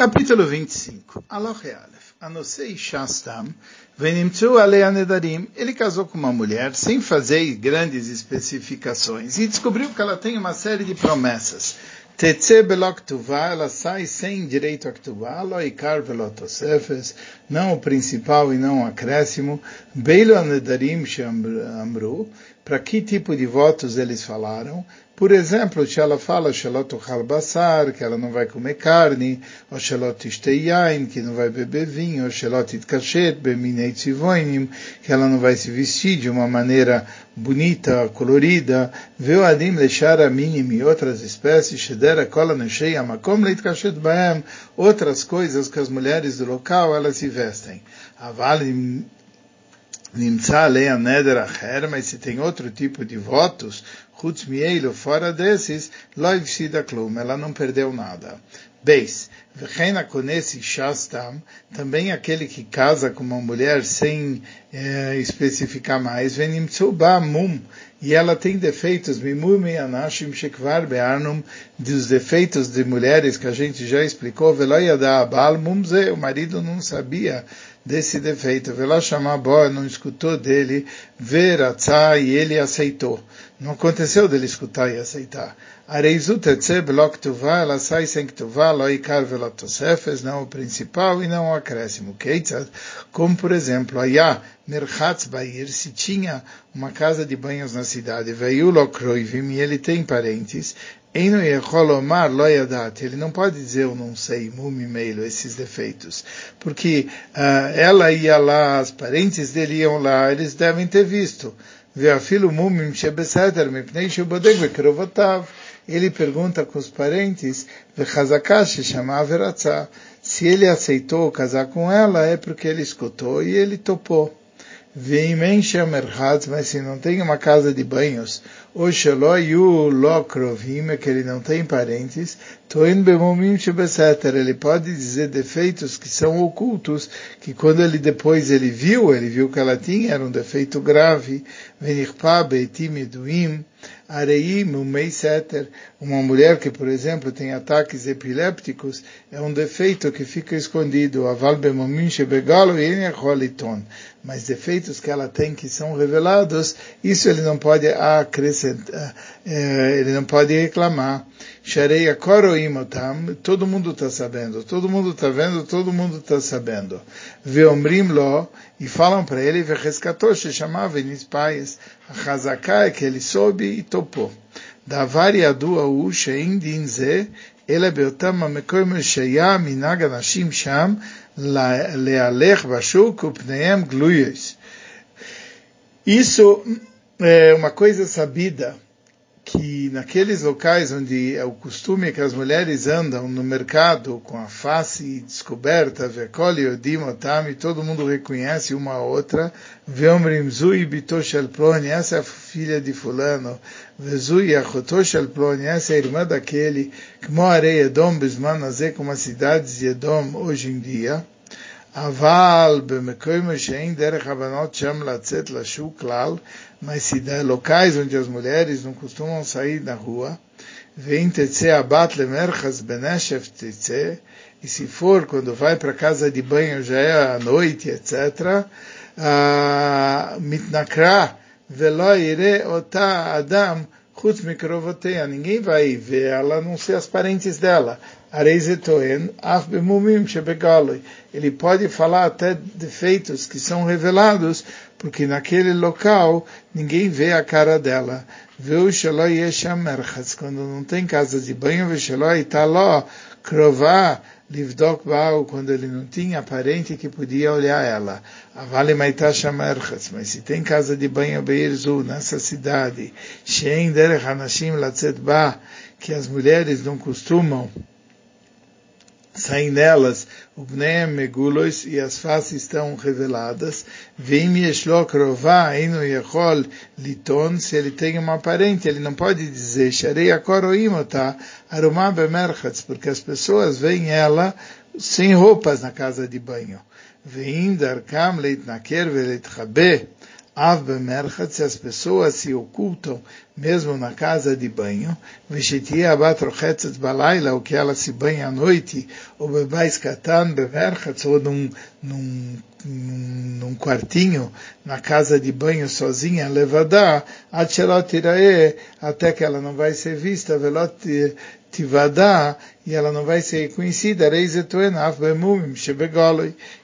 Capítulo 25. Aloch Aleph. Anosei Shastam, Venimtsu Alea Nedarim. Ele casou com uma mulher sem fazer grandes especificações e descobriu que ela tem uma série de promessas. Tetze beloktuvá, ela sai sem direito a ktuvá, loikar velotosefes, não o principal e não o acréscimo. Beilo anedarim amru, para que tipo de votos eles falaram? Por exemplo, se ela fala Shalot basar, que ela não vai comer carne, ou Shalot yain, que não vai beber vinho, ou Shalot itkashet beminei tzivoinim, que ela não vai se vestir de uma maneira bonita, colorida, veu adim lechar a minim e outras espécies, shedera kola neshei amakom leitkashet baem, outras coisas que as mulheres do local elas se vestem. Avalim mas se tem outro tipo de votos, chutz mielo, fora desses, loiv sida klum, ela não perdeu nada. Beis, vechena conhece shastam, também aquele que casa com uma mulher sem eh, especificar mais, venimtzuba mum, e ela tem defeitos, mimum e anashim shekvar be'arnum, dos defeitos de mulheres que a gente já explicou, veloyada abal mumze, o marido não sabia desse defeito. Boa não escutou dele, ver a e ele aceitou. Não aconteceu dele escutar e aceitar. Areizu tetze belok tuvá, ela sai sem ktuvá, lo ikar velotosefes, não o principal e não o acréscimo. Keitzad, como por exemplo, ayá merchatz bair, se tinha uma casa de banhos na cidade, veio lo kroivim, e ele tem parentes, ele não pode dizer eu não sei, mumimeilo, esses defeitos. Porque uh, ela ia lá, os parentes dele iam lá, eles devem ter visto. Ele pergunta com os parentes, se ele aceitou casar com ela, é porque ele escutou e ele topou. mas se não tem uma casa de banhos, o Sheloyu Lokrovim, que ele não tem parentes, Toin Bemomim Shebeseter, ele pode dizer defeitos que são ocultos, que quando ele depois ele viu, ele viu que ela tinha, era um defeito grave, Venichpa Beitim Eduim, Areim Umeiseter, uma mulher que, por exemplo, tem ataques epilépticos, é um defeito que fica escondido, Aval Bemomim Shebegalo Yenecholiton, mas defeitos que ela tem que são revelados, isso ele não pode acrescentar. ele não pode reclamar. Shareia koroimotam, todo mundo está sabendo, todo mundo está vendo, todo mundo está sabendo. Veomrim lo, e falam para ele, vecheskatosh, chamava Enis Pais, a Hazaká é que ele soube e topou. דבר ידוע הוא שאין דין זה, אלא באותם המקום שהיה מנהג אנשים שם להלך בשוק ופניהם גלויos. Isso é uma coisa sabida que naqueles locais onde é o costume que as mulheres andam no mercado com a face descoberta, vekoli odimotami, todo mundo reconhece uma a outra, veomrim zui bitoshel ploni, essa é a filha de fulano, vezui achotoshel ploni, essa é a irmã daquele, kmo Edom bisman como as cidades de Edom hoje em dia, אבל במקום שאין דרך הבנות שם לצאת לשוק כלל, mas se dá locais onde as mulheres não costumam sair na rua, vem tetse abat lemerchas beneshef tetse, e se for quando vai para casa de banho já é à noite, etc., mitnakra velo ire ota adam chutz mikrovoteia, ninguém vai ver ela, a não ser as parentes dela. Ele pode falar até defeitos que são revelados, porque naquele local ninguém vê a cara dela. Quando não tem casa de banho, sheloi taló, krová, livdok quando ele não tinha parente que podia olhar ela. Avale maitasha merchas, mas se tem casa de banho beirzu, nessa cidade, shein derech anashim latzet ba, que as mulheres não costumam saem Bnei Megulos e as faces estão reveladas. Liton, se ele tem uma parente, ele não pode dizer Sharei Akoroimota, Arumá Bemerchatz, porque as pessoas veem ela sem roupas na casa de banho. Vim Darkam Leitnaker Veletchabe, Av bemerchat, se as pessoas se ocultam mesmo na casa de banho, balaila, o que ela se banha à noite, ou bebais katan bemerchat, ou num, num, num, quartinho na casa de banho sozinha, levadá, até que ela não vai ser vista, velot tivadá, e ela não vai ser reconhecida,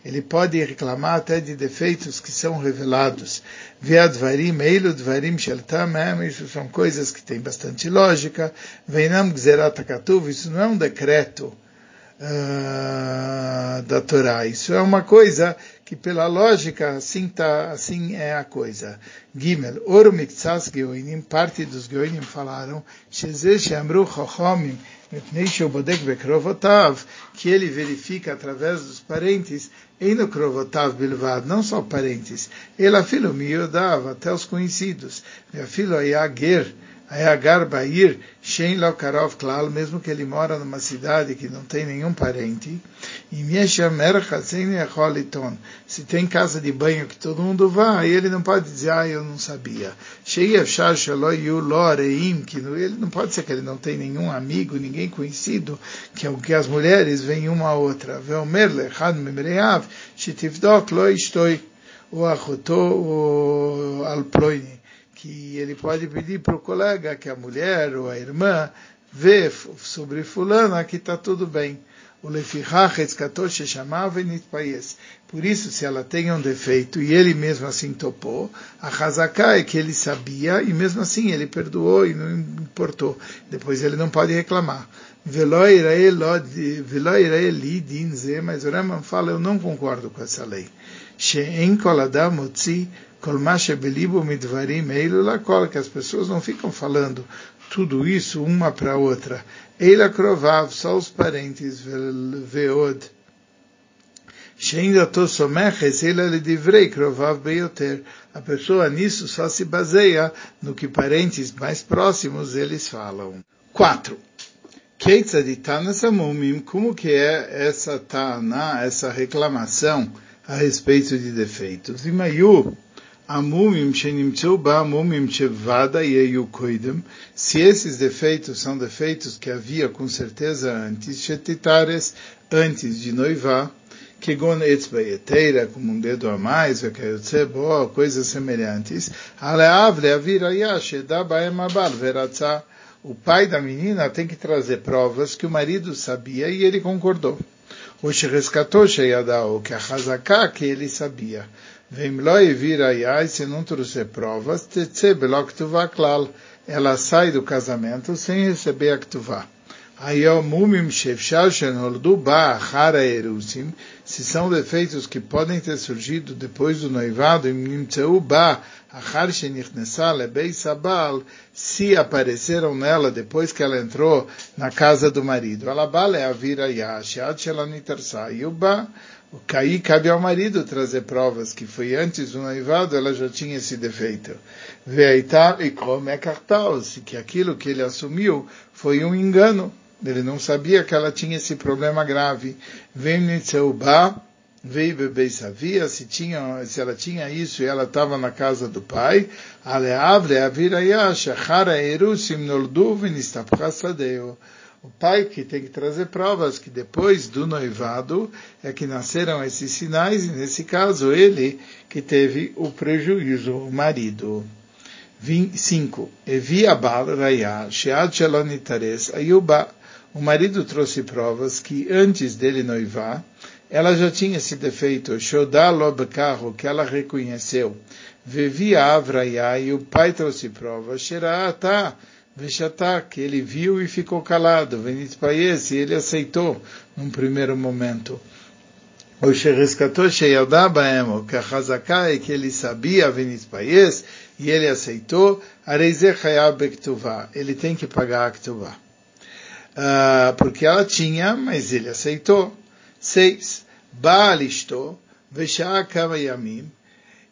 ele pode reclamar até de defeitos que são revelados. Viadvarim, eilu sheltamem, isso são coisas que têm bastante lógica. Veinam gzerat isso não é um decreto uh, da Torá, isso é uma coisa que pela lógica assim tá, assim é a coisa. Gimel, Oru Miktsas Geoinim, parte dos Geoinim falaram, Shezeh Shamru Chochomim, que ele verifica através dos parentes, no Krovotav Bilvad, não só parentes, ele afilo Miodav, até os conhecidos, afilo Ayager, Ayagar Bair, Shen Lokarov Klal, mesmo que ele mora numa cidade que não tem nenhum parente, se tem casa de banho que todo mundo vai, ele não pode dizer, ah, eu não sabia. Que ele não pode ser que ele não tem nenhum amigo, ninguém conhecido, que, que as mulheres vêm uma a outra. O alploini que ele pode pedir para o colega que a mulher ou a irmã vê sobre fulana que está tudo bem. O chamava Por isso, se ela tem um defeito e ele mesmo assim topou, a Hazaká é que ele sabia e mesmo assim ele perdoou e não importou. Depois ele não pode reclamar. Mas o Raman fala, eu não concordo com essa lei. She'en kol adam que as pessoas não ficam falando tudo isso uma para outra. Eila krovav, só os parentes, veod. She'inda to someches, eila ledivrei krovav beyoter. A pessoa nisso só se baseia no que parentes mais próximos eles falam. 4. Keitzaditana samumim, como que é essa tana, essa reclamação a respeito de defeitos. Imayu, amumim shenimtsu ba amumim chevada yeyu se esses defeitos são defeitos que havia com certeza antes, shetitares, antes de noivar, kegon etzbayeteira, como um dedo a mais, bo, coisas semelhantes, aleavle aviraya sheda baem abal veratza, o pai da menina tem que trazer provas que o marido sabia e ele concordou. O Shechescatou Sheyadao, que a Hazaká que ele sabia. Vem lo vir ayai, se não trouxer provas, tetse belok klal. Ela sai do casamento sem receber a ktuvá. Ayomumim shefshar shenoldu ba achara erusim, se são defeitos que podem ter surgido depois do noivado, nimtzeu ba achar shenichnesá lebei sabal, se apareceram nela depois que ela entrou na casa do marido. Alabal é a vira yash, ad shelanitarsa, yuba, o caí cabe ao marido trazer provas que foi antes do noivado, ela já tinha esse defeito. Veaitar e como é cartal, se que aquilo que ele assumiu foi um engano. Ele não sabia que ela tinha esse problema grave. Vem Nitzeuba, veio bebê sabia se tinha, se ela tinha isso e ela estava na casa do pai. Vinistapchasadeu. O pai que tem que trazer provas que depois do noivado é que nasceram esses sinais e nesse caso ele que teve o prejuízo, o marido. 5. Evi abal raya shead shalonitares ayuba o marido trouxe provas que antes dele noivar, ela já tinha esse defeito, Shodá carro que ela reconheceu. Vivia Avraya, e o pai trouxe provas, Sheraatá, Veshatá, que ele viu e ficou calado, Venit Paies, e ele aceitou num primeiro momento. O Sherescatou Sheyaldá Baemo, que a é que ele sabia Venit Paies, e ele aceitou, Areizeh Hayab ele tem que pagar a Ktuvá uh, porque ela tinha, mas ele aceitou. Seis. Baalisto, Veshakama Yamim.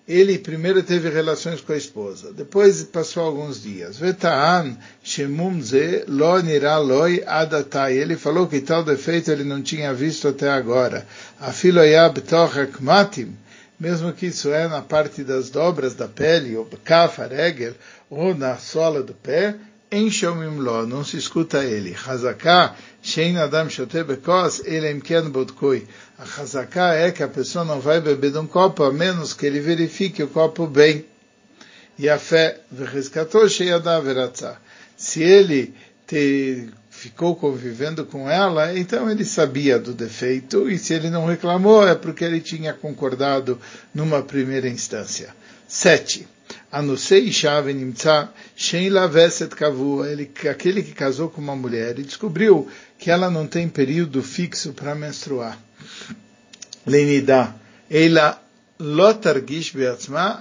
Ele primeiro teve relações com a esposa, depois passou alguns dias. Vetaan Shemum Ze Lo Loi Adatai. Ele falou que tal defeito ele não tinha visto até agora. Afiloyab Tochak Matim. mesmo que isso é na parte das dobras da pele, ou kafa, regel, ou na sola do pé, Enshomimlo, não se escuta ele. Hazaká, Shein Adam Shotebekos, Elemken Budkui. A Hazaká é que a pessoa não vai beber de um copo, a menos que ele verifique o copo bem. E a fé, Verrezkatou Sheyadá Veratzá. Se ele te, ficou convivendo com ela, então ele sabia do defeito, e se ele não reclamou, é porque ele tinha concordado numa primeira instância. sete Anosei Shave Nimtsa Shen Laveset Kavua, ele, aquele que casou com uma mulher e descobriu que ela não tem período fixo para menstruar. Lenida, ela Lotargish Beatzma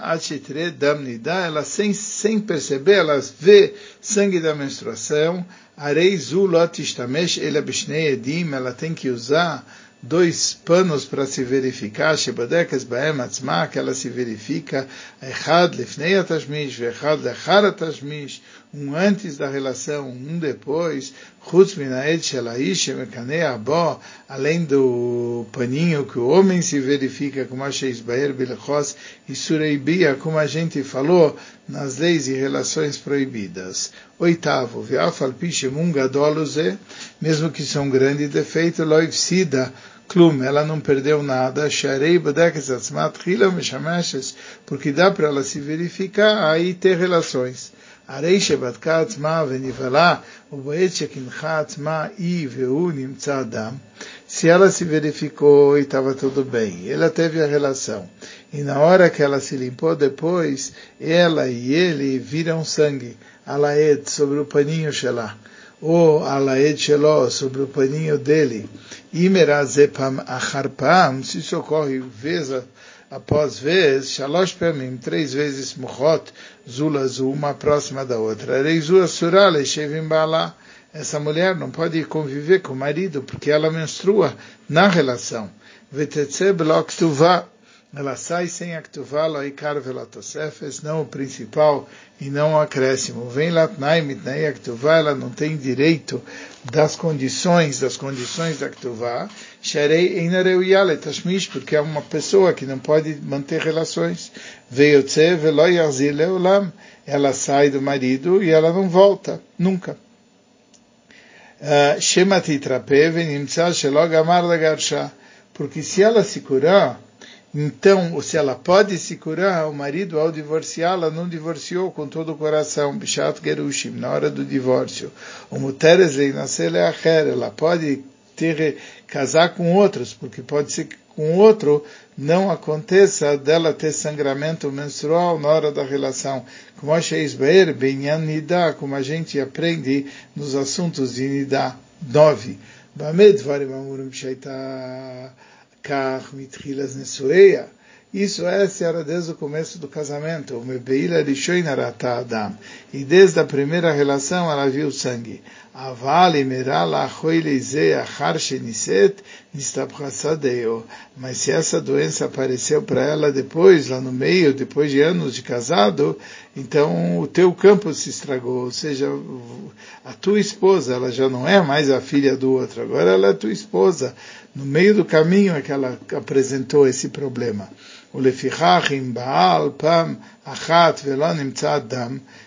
Damnida, ela sem, sem perceber, ela vê sangue da menstruação. Areizu Lotistamesh Elabishne Edim, ela tem que usar dois panos para se verificar, Shebadekes Baem Atzma, que ela se verifica, Echad Lefnei Atashmish, Echad Lechar Atashmish, um antes da relação, um depois, Chutz Minaed Shelaish, Mekanei Abó, além do paninho que o homem se verifica, como Asheis Baer Bilechos e Sureibia, como a gente falou nas leis e relações proibidas. Oitavo, Viafal Pishemun Gadoluze, mesmo que são um grande defeito, Loivsida, Klum, ela não perdeu nada, Sharei Badekes Atzmat Hila Meshameshes, porque dá para ela se verificar aí ter relações. הרי שבדקה עצמה ונבהלה, ובעת שקינחה עצמה היא והוא נמצא אדם, se ela se verificou e estava tudo bem, ela teve a relação. E na hora que ela se limpou depois, ela e ele viram sangue, alaed, sobre o paninho Shelah, ou alaed Sheló, sobre o paninho dele. Imerazepam acharpam, se isso ocorre vez após vez, shalosh três vezes muchot, zulazu, uma próxima da outra. Reizu asura leishevim bala. Essa mulher não pode conviver com o marido porque ela menstrua na relação. Vetetze blok ela sai sem a ktuvá, loikar velatosefes, não o principal e não o acréscimo. Vem latnai mitnai a ktuvá, ela não tem direito das condições, das condições da ktuvá, sharei einareuiale tashmish, porque é uma pessoa que não pode manter relações. Veiotze veloyazir leolam, ela sai do marido e ela não volta, nunca. Shema titrape venimtza shelog amar lagarsha, porque se ela se curar, então, se ela pode se curar, o marido, ao divorciá-la, não divorciou com todo o coração, Bishat Gerushim, na hora do divórcio. O Muteres nascer é ela pode ter, casar com outros, porque pode ser que com outro não aconteça dela ter sangramento menstrual na hora da relação. Como a gente aprende nos assuntos de Nida 9. Bamed Varim Amurim Kach mitchilas nesueia. Isso é, era desde o começo do casamento. Adam. E desde a primeira relação ela viu sangue. Aval imerala choileize achar sheniset nistabchasadeo. Mas se essa doença apareceu para ela depois, lá no meio, depois de anos de casado, então o teu campo se estragou. Ou seja, a tua esposa, ela já não é mais a filha do outro, agora ela é tua esposa. No meio do caminho é que ela apresentou esse problema.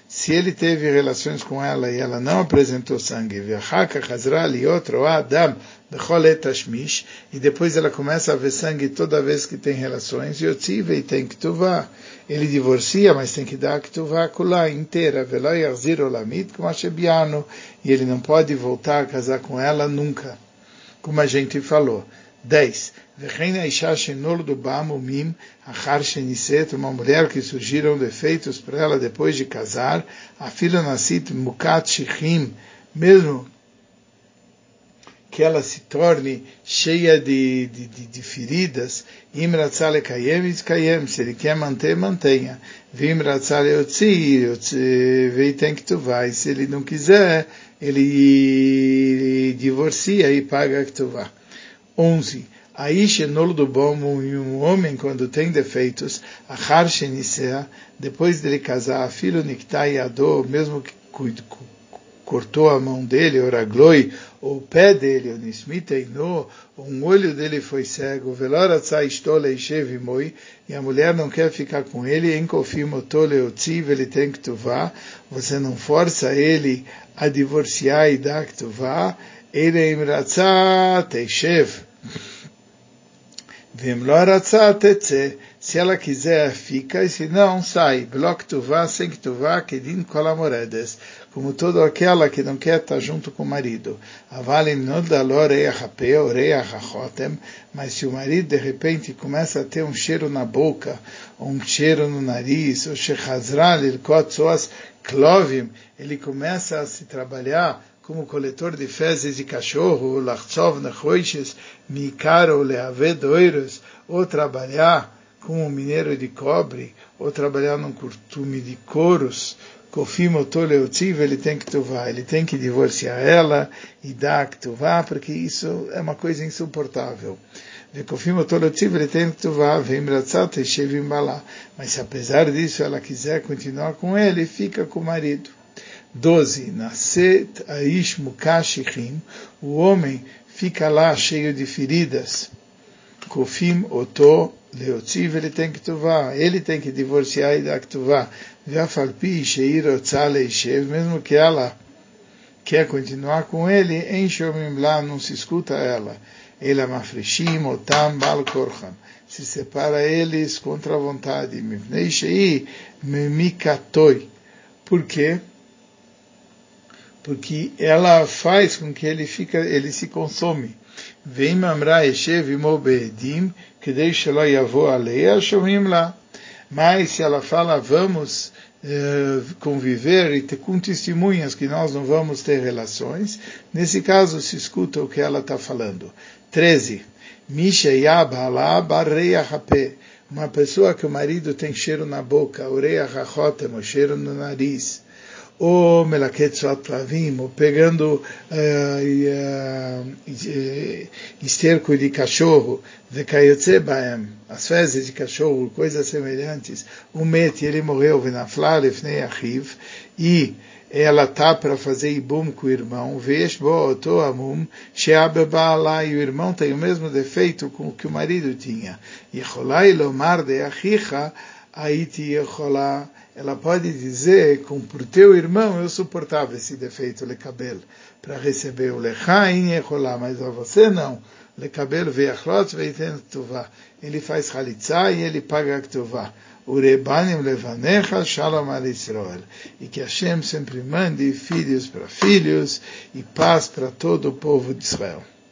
Se ele teve relações com ela e ela não apresentou sangue, e depois ela começa a ver sangue toda vez que tem relações, e tem que tuvar. Ele divorcia, mas tem que dar que inteira, velo yarzir olamit como e ele não pode voltar a casar com ela nunca como a gente falou. 10. Uma mulher que surgiram defeitos para ela depois de casar, a filha nascit mukat shichim, mesmo que ela se torne cheia de, de, de, de feridas, imratzale kayem kayem, se ele quer manter, mantenha. Vimratzale otzi, vei tem que tu vai, se ele não quiser, ele divorcia e paga a ktuvá. 11. Aish enolo do bom, um homem quando tem defeitos, achar shenisea, depois dele casar, filho niktai ador, mesmo que cortou a mão dele, oragloi, o pé dele, o nismiteino, um olho dele foi cego, veloratza istole moi, e a mulher não quer ficar com ele, enkofimotole otziv, ele tem que tuvá, você não força ele a divorciar e dar que tuvá, ele imratza teishev. Se ela quiser, fica, e se não, sai. Bloco tuvá, sem que tuvá, que din colamoredes. Como toda aquela que não quer estar junto com o marido. Avalim mas se o marido de repente começa a ter um cheiro na boca, ou um cheiro no nariz, ou shechazral, klovim, ele começa a se trabalhar como coletor de fezes de cachorro, lachov nechoishes, mikaro leaved oiros, ou trabalhar como mineiro de cobre, ou trabalhar num curtume de couros, kofim otoleutiv, ele tem que tuvar, ele tem que divorciar ela e dar que tuvar, porque isso é uma coisa insuportável. ele tem que tuvar, mas se apesar disso ela quiser continuar com ele, fica com o marido. 12. Naset Aish Mukashichin, o homem fica lá cheio de feridas. Kofim Oto Leotziv, ele tem que tuvar, ele tem que divorciar e dar tuvar. Vafalpi Sheir Otzaleishev, mesmo que ela quer continuar com ele, em Shomim lá não se escuta ela. Ele é mafreshim, otam, bal korchan. Se separa eles contra a vontade. Mivnei shei, memikatoi. Por quê? porque ela faz com que ele fica, ele se consome. Vem mamra eshev imobedim, que deixa lo yavo aleia, shomim lá. Mas se ela fala, vamos conviver e ter, com testemunhas que nós não vamos ter relações, nesse caso se escuta o que ela está falando. 13. Misha yabala barreia rapé. Uma pessoa que o marido tem cheiro na boca, oreia rachotem, o cheiro no nariz ou melaket lavim, ou pegando uh, uh, esterco de cachorro, vekayotze baem, as fezes de cachorro, coisas semelhantes, o met, ele morreu, venaflar lefnei achiv, e ela está para fazer ibum com o irmão, vesh bo amum, sheabebala, e o irmão tem o mesmo defeito com o que o marido tinha. Yecholai lomar de achicha, aiti yecholá, ela pode dizer, com por teu irmão eu suportava esse defeito lecabel para receber o lechain e mas a você não. Lecabel ve'achlot ve'iten tuvá. Ele faz chalitza e ele paga ktuvá. Urebanim levanecha shalom al Israel. E que Hashem sempre mande filhos para filhos e paz para todo o povo de Israel.